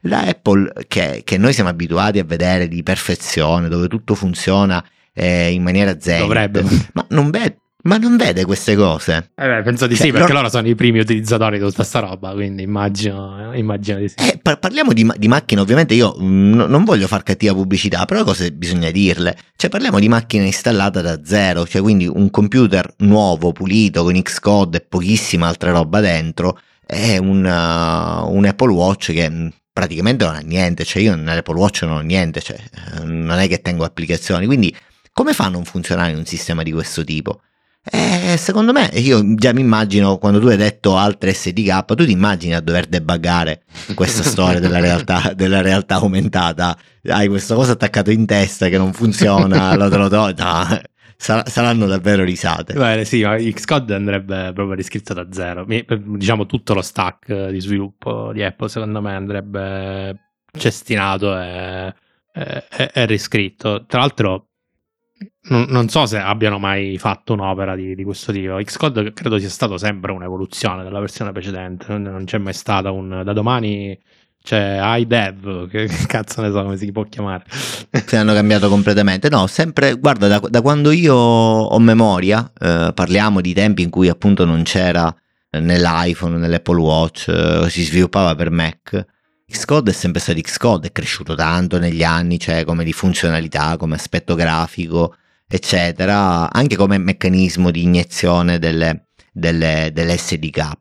la Apple che, che, noi siamo abituati a vedere di perfezione, dove tutto funziona eh, in maniera zen, dovrebbe, ma non vede. Ma non vede queste cose? Eh beh, penso di cioè, sì, perché loro... loro sono i primi utilizzatori di tutta sta roba, quindi immagino, immagino di sì. Eh, par- parliamo di, di, macchine, ovviamente io mm, non voglio far cattiva pubblicità, però cose bisogna dirle. Cioè parliamo di macchine installate da zero, cioè quindi un computer nuovo, pulito, con Xcode e pochissima altra roba dentro, è un, uh, un Apple Watch che mm, praticamente non ha niente, cioè io nell'Apple Watch non ho niente, cioè eh, non è che tengo applicazioni, quindi come fa a non funzionare un sistema di questo tipo? Eh, secondo me, io già mi immagino quando tu hai detto altre SDK, tu ti immagini a dover debuggare questa storia della realtà, (laughs) della realtà aumentata. Hai questa cosa attaccato in testa che non funziona, lo te lo do, no, Sar- saranno davvero risate. Bene, sì, ma Xcode andrebbe proprio riscritto da zero. Mi, diciamo tutto lo stack di sviluppo di Apple, secondo me, andrebbe cestinato e, e, e riscritto. Tra l'altro, non, non, so se abbiano mai fatto un'opera di, di, questo tipo. Xcode credo sia stato sempre un'evoluzione della versione precedente. Non c'è mai stata un da domani cioè iDev, che, (laughs) cazzo ne so come si può chiamare. Si hanno cambiato completamente. No, sempre, guarda, da, da quando io ho memoria, eh, parliamo di tempi in cui appunto non c'era nell'iPhone, nell'Apple Watch, eh, si sviluppava per Mac. Xcode è sempre stato Xcode, è cresciuto tanto negli anni, cioè come di funzionalità, come aspetto grafico, eccetera, anche come meccanismo di iniezione delle, delle, dell'SDK,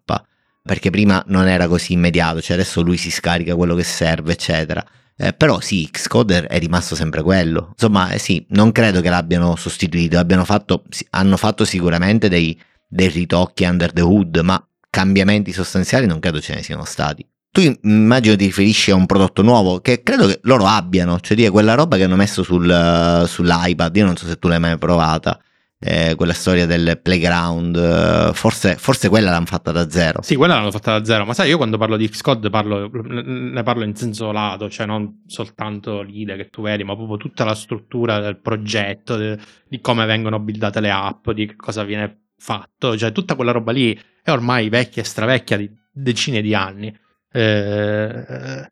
perché prima non era così immediato, cioè adesso lui si scarica quello che serve, eccetera. Eh, però sì, Xcode è rimasto sempre quello. Insomma, eh, sì, non credo che l'abbiano sostituito, abbiano fatto, hanno fatto sicuramente dei, dei ritocchi under the hood, ma cambiamenti sostanziali non credo ce ne siano stati. Tu immagino ti riferisci a un prodotto nuovo che credo che loro abbiano, cioè dire quella roba che hanno messo sul, sull'iPad, io non so se tu l'hai mai provata, eh, quella storia del playground, eh, forse, forse, quella l'hanno fatta da zero. Sì, quella l'hanno fatta da zero, ma sai, io quando parlo di Xcode parlo, ne parlo in senso lato, cioè non soltanto l'idea che tu vedi, ma proprio tutta la struttura del progetto, de, di come vengono buildate le app, di cosa viene fatto, cioè tutta quella roba lì è ormai vecchia e stravecchia di decine di anni. Eh,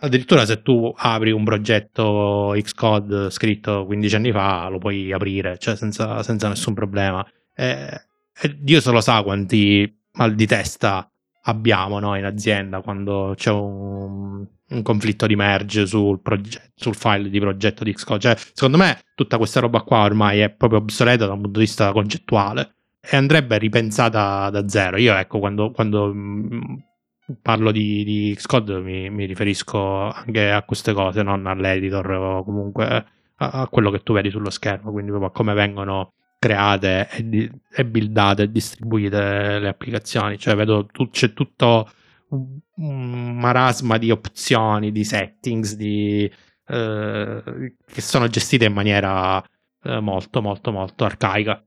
addirittura se tu apri un progetto Xcode scritto 15 anni fa, lo puoi aprire, cioè senza, senza nessun problema. Eh, e Dio se lo sa quanti mal di testa abbiamo noi in azienda quando c'è un, un conflitto di merge sul, proget- sul, file di progetto di Xcode. Cioè, secondo me tutta questa roba qua ormai è proprio obsoleta da un punto di vista concettuale e andrebbe ripensata da zero. Io ecco, quando, quando parlo di, di Xcode mi, mi, riferisco anche a queste cose, non all'editor o comunque a, a, quello che tu vedi sullo schermo, quindi proprio a come vengono create e, di, e buildate e distribuite le applicazioni. Cioè vedo tu, c'è tutto un, marasma di opzioni, di settings, di, eh, che sono gestite in maniera eh, molto molto molto arcaica.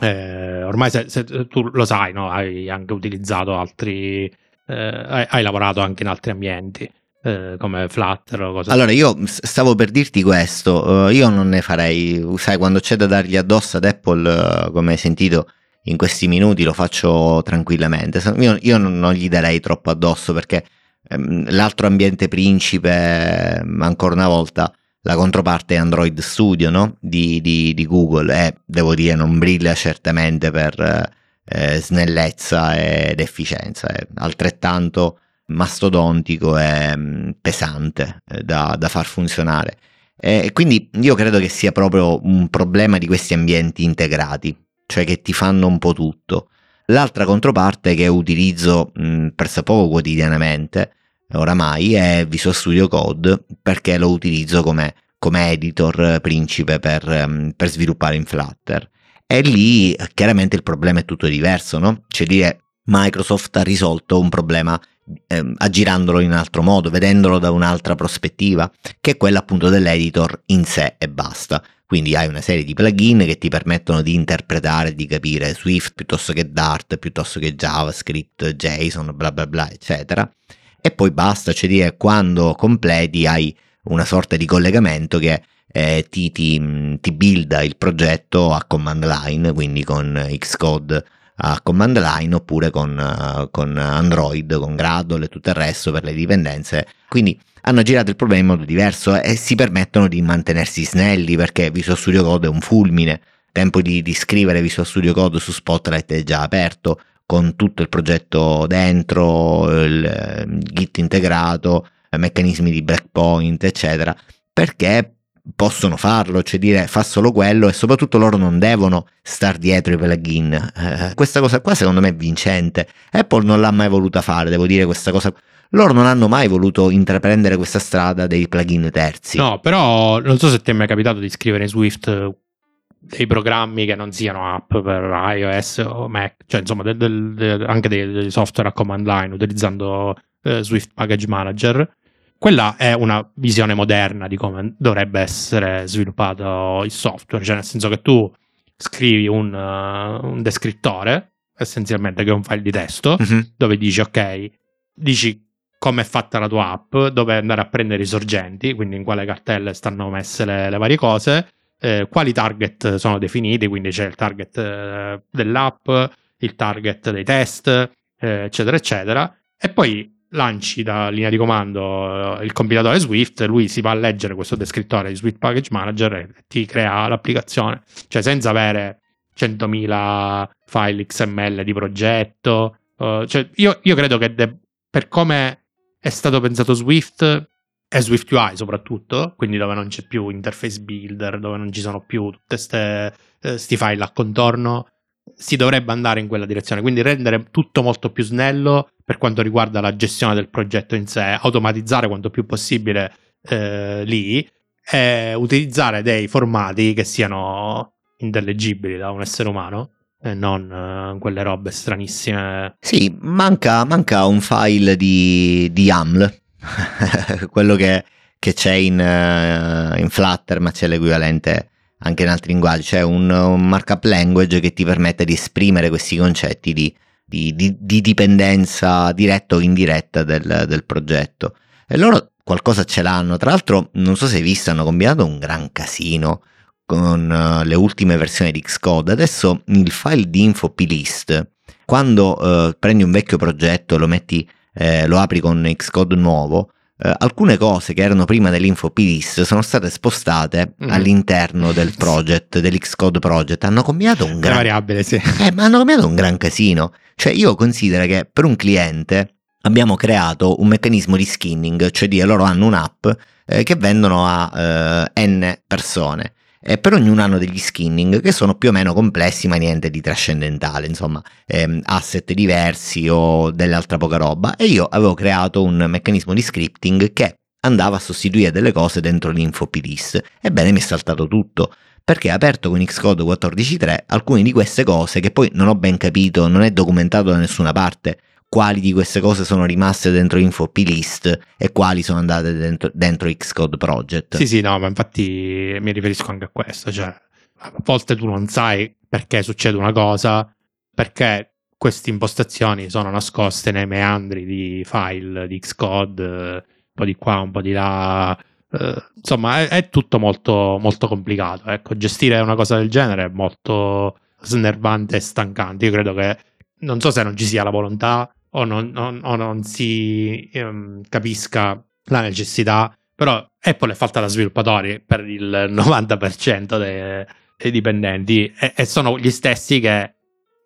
Eh, ormai se, se, tu lo sai, no? hai anche utilizzato altri eh, hai, hai, lavorato anche in altri ambienti. Eh, come Flutter o cose Allora, io stavo per dirti questo, uh, io non ne farei, sai, quando c'è da dargli addosso ad Apple, come hai sentito in questi minuti, lo faccio tranquillamente. Io, io non, gli darei troppo addosso perché um, l'altro ambiente principe, um, ancora una volta, la controparte è Android Studio no? di, di, di, Google e devo dire non brilla certamente per... Eh, snellezza ed efficienza, è altrettanto mastodontico e mm, pesante eh, da, da, far funzionare. E quindi io credo che sia proprio un problema di questi ambienti integrati, cioè che ti fanno un po' tutto. L'altra controparte che utilizzo mh, mm, poco quotidianamente, oramai, è Visual Studio Code perché lo utilizzo come, come editor principe per, um, per sviluppare in Flutter. E lì chiaramente il problema è tutto diverso, no? Cioè dire Microsoft ha risolto un problema eh, aggirandolo in un altro modo, vedendolo da un'altra prospettiva, che è quella appunto dell'editor in sé e basta. Quindi hai una serie di plugin che ti permettono di interpretare di capire Swift piuttosto che Dart, piuttosto che JavaScript, JSON, bla bla bla, eccetera. E poi basta, cioè dire quando completi hai una sorta di collegamento che eh, ti, ti, ti builda il progetto a command line, quindi con Xcode a command line oppure con, uh, con, Android, con Gradle e tutto il resto per le dipendenze. Quindi hanno girato il problema in modo diverso e si permettono di mantenersi snelli perché Visual Studio Code è un fulmine. Tempo di, di scrivere Visual Studio Code su Spotlight è già aperto con tutto il progetto dentro, il, il Git integrato, meccanismi di breakpoint, eccetera, perché possono farlo, cioè dire fa solo quello e soprattutto loro non devono star dietro i plugin. Eh, questa cosa qua secondo me è vincente. Apple non l'ha mai voluta fare, devo dire questa cosa. Loro non hanno mai voluto intraprendere questa strada dei plugin terzi. No, però non so se ti è mai capitato di scrivere in Swift dei programmi che non siano app per iOS o Mac, cioè insomma del, del, anche dei, dei, software a command line utilizzando eh, Swift Package Manager quella è una visione moderna di come dovrebbe essere sviluppato il software, cioè nel senso che tu scrivi un, uh, un descrittore, essenzialmente che è un file di testo, uh-huh. dove dici ok, dici come è fatta la tua app, dove andare a prendere i sorgenti, quindi in quale cartelle stanno messe le, le varie cose, eh, quali target sono definiti, quindi c'è il target eh, dell'app, il target dei test, eh, eccetera, eccetera, e poi lanci da linea di comando eh, il compilatore Swift, lui si va a leggere questo descrittore di Swift Package Manager e ti crea l'applicazione, cioè senza avere 100.000 file XML di progetto. Uh, cioè io, io, credo che de- per come è stato pensato Swift e Swift UI soprattutto, quindi dove non c'è più interface builder, dove non ci sono più tutti questi uh, file a contorno, si dovrebbe andare in quella direzione, quindi rendere tutto molto più snello per quanto riguarda la gestione del progetto in sé, automatizzare quanto più possibile eh, lì e utilizzare dei formati che siano intellegibili da un essere umano e non uh, quelle robe stranissime. Sì, manca, manca un file di, di YAML, (laughs) quello che, che, c'è in, uh, in, Flutter, ma c'è l'equivalente anche in altri linguaggi, c'è un, un, markup language che ti permette di esprimere questi concetti di, di, di, di dipendenza diretta o indiretta del, del progetto. E loro qualcosa ce l'hanno, tra l'altro non so se hai visto, hanno combinato un gran casino con uh, le ultime versioni di Xcode. Adesso il file di info plist, quando uh, prendi un vecchio progetto e lo eh, lo apri con Xcode nuovo, Uh, alcune cose che erano prima dell'info plist sono state spostate mm. all'interno del (laughs) project, dell'Xcode project. Hanno combinato un gran... variabile, sì. Eh, ma hanno combinato un gran casino. Cioè io considero che per un cliente abbiamo creato un meccanismo di skinning, cioè di loro hanno un'app eh, che vendono a eh, n persone eh, per ognuno hanno degli skinning che sono più o meno complessi ma niente di trascendentale, insomma ehm, asset diversi o dell'altra poca roba e io avevo creato un meccanismo di scripting che andava a sostituire delle cose dentro l'info plist. Ebbene mi è saltato tutto perché aperto con Xcode 14.3 alcune di queste cose che poi non ho ben capito, non è documentato da nessuna parte, quali di queste cose sono rimaste dentro info plist e quali sono andate dentro, dentro Xcode Project. Sì, sì, no, ma infatti mi riferisco anche a questo, cioè a volte tu non sai perché succede una cosa, perché queste impostazioni sono nascoste nei meandri di file di Xcode, un po' di qua, un po' di là. Uh, insomma, è, è, tutto molto, molto complicato. Ecco, gestire una cosa del genere è molto snervante e stancante. Io credo che non so se non ci sia la volontà o non, non, o non si um, capisca la necessità, però Apple è fatta da sviluppatori per il 90% dei, dei dipendenti e, e, sono gli stessi che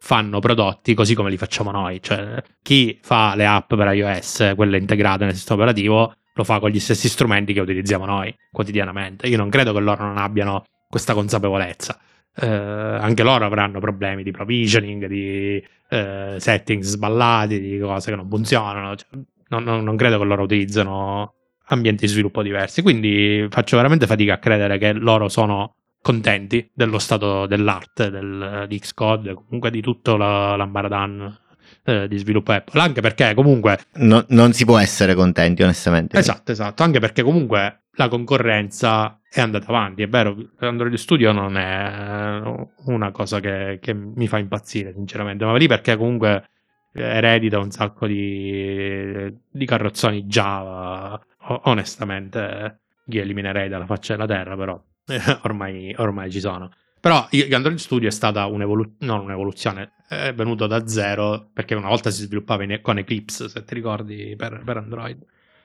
fanno prodotti così come li facciamo noi, cioè chi fa le app per iOS, quelle integrate nel sistema operativo, lo fa con gli stessi strumenti che utilizziamo noi quotidianamente. Io non credo che loro non abbiano questa consapevolezza eh, anche loro avranno problemi di provisioning, di eh, settings sballati, di cose che non funzionano. Cioè, non, non, non, credo che loro utilizzano ambienti di sviluppo diversi. Quindi faccio veramente fatica a credere che loro sono contenti dello stato dell'arte del, di Xcode, comunque di tutto la, l'ambaradan eh, di sviluppo Apple. Anche perché comunque. No, non si può essere contenti, onestamente. Esatto, esatto. Anche perché comunque la concorrenza è andata avanti. È vero, Android Studio non è una cosa che, che mi fa impazzire, sinceramente, ma lì perché comunque eredita un sacco di, di carrozzoni Java. onestamente, li eliminerei dalla faccia della terra, però (laughs) ormai, ormai ci sono. Però Android Studio è stata un'evoluzione, non un'evoluzione, è venuto da zero perché una volta si sviluppava in, con Eclipse, se ti ricordi, per, per Android.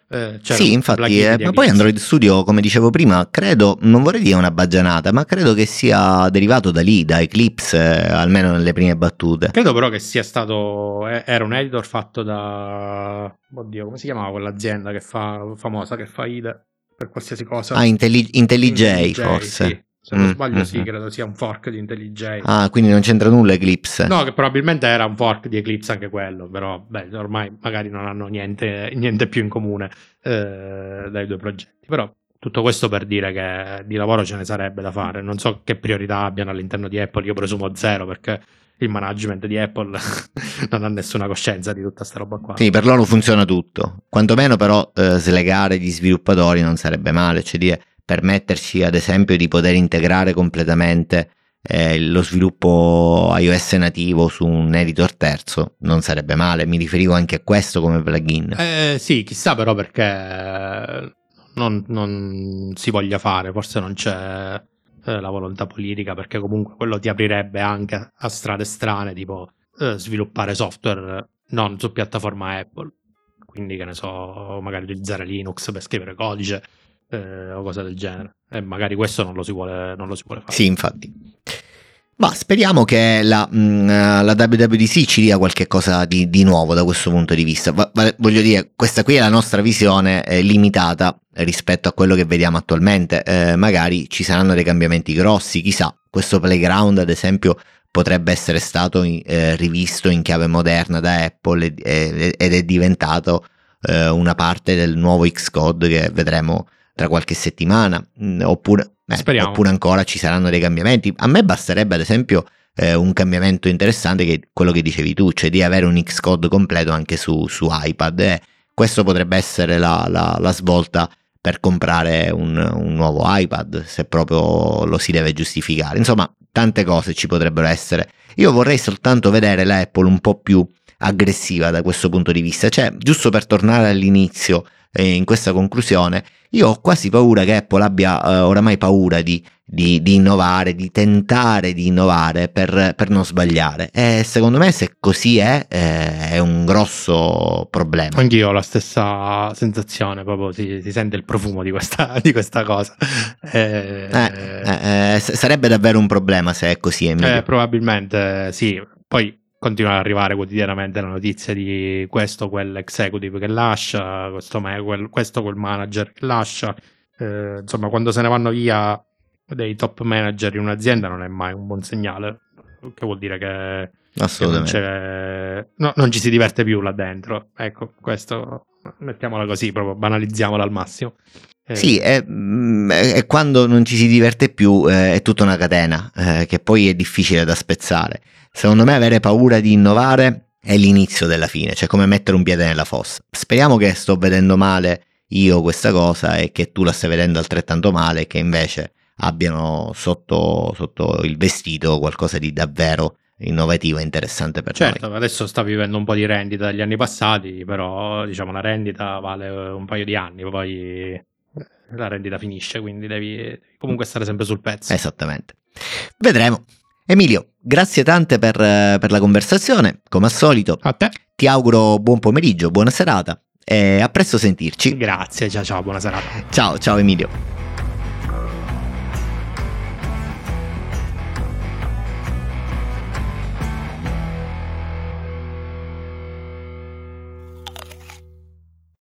Eh, sì, infatti, eh, ma poi Android Studio, come dicevo prima, credo, non vorrei dire una baggianata, ma credo che sia derivato da lì, da Eclipse, eh, almeno nelle prime battute. Credo però che sia stato, eh, era un editor fatto da, oddio, come si chiamava quell'azienda che fa, famosa, che fa IDE per qualsiasi cosa? Ah, Intelli- IntelliJ, IntelliJ forse. Sì. Se non mm, sbaglio, mm, sì, mm. credo sia un fork di IntelliJ. Ah, quindi non c'entra nulla Eclipse. No, che probabilmente era un fork di Eclipse anche quello, però beh, ormai magari non hanno niente, niente più in comune eh, dai due progetti. Però tutto questo per dire che di lavoro ce ne sarebbe da fare. Non so che priorità abbiano all'interno di Apple, io presumo zero perché il management di Apple (laughs) non ha nessuna coscienza di tutta sta roba qua. Sì, per loro funziona tutto. Quantomeno però eh, slegare gli sviluppatori non sarebbe male, cioè dire permetterci ad esempio di poter integrare completamente eh, lo sviluppo iOS nativo su un editor terzo non sarebbe male, mi riferivo anche a questo come plugin. Eh, sì, chissà però perché non, non si voglia fare, forse non c'è eh, la volontà politica perché comunque quello ti aprirebbe anche a strade strane tipo eh, sviluppare software non su piattaforma Apple, quindi che ne so, magari utilizzare Linux per scrivere codice eh, o cose del genere. E magari questo non lo si vuole, lo si vuole fare. Sì, infatti. Ma speriamo che la, mm, la, WWDC ci dia qualche cosa di, di, nuovo da questo punto di vista. Voglio dire, questa qui è la nostra visione eh, limitata rispetto a quello che vediamo attualmente. Eh, magari ci saranno dei cambiamenti grossi, chissà. Questo playground, ad esempio, potrebbe essere stato eh, rivisto in chiave moderna da Apple ed è diventato eh, una parte del nuovo Xcode che vedremo tra qualche settimana, mm, oppure, eh, oppure ancora ci saranno dei cambiamenti. A me basterebbe ad esempio eh, un cambiamento interessante che è quello che dicevi tu, cioè di avere un Xcode completo anche su, su iPad. Eh, questo potrebbe essere la, la, la svolta per comprare un, un, nuovo iPad, se proprio lo si deve giustificare. Insomma, tante cose ci potrebbero essere. Io vorrei soltanto vedere la Apple un po' più aggressiva da questo punto di vista, cioè giusto per tornare all'inizio eh, in questa conclusione, io ho quasi paura che Apple abbia eh, oramai paura di, di, di, innovare, di tentare di innovare per, per, non sbagliare. E secondo me se così è, eh, è un grosso problema. Anch'io ho la stessa sensazione, proprio si, si sente il profumo di questa, (laughs) di questa cosa. Eh, eh, eh sarebbe davvero un problema se è così. Emilio. probabilmente sì. Poi continuano ad arrivare quotidianamente la notizia di questo, quel executive che lascia, questo, quel, questo, quel manager che lascia. Eh, insomma, quando se ne vanno via dei top manager in un'azienda non è mai un buon segnale, che vuol dire che, che non, no, non, ci si diverte più là dentro. Ecco, questo mettiamola così, proprio banalizziamola al massimo. Eh. Sì, è, mm, è, quando non ci si diverte più eh, è tutta una catena eh, che poi è difficile da spezzare. Secondo me avere paura di innovare è l'inizio della fine, cioè come mettere un piede nella fossa. Speriamo che sto vedendo male io questa cosa e che tu la stai vedendo altrettanto male e che invece abbiano sotto, sotto il vestito qualcosa di davvero innovativo e interessante per certo, noi. Certo, adesso sta vivendo un po' di rendita dagli anni passati, però diciamo la rendita vale un paio di anni, poi la rendita finisce, quindi devi, devi comunque stare sempre sul pezzo. Esattamente. Vedremo. Emilio, grazie tante per, per, la conversazione, come al solito. A te. Ti auguro buon pomeriggio, buona serata e a presto sentirci. Grazie, ciao ciao, buona serata. Ciao, ciao Emilio.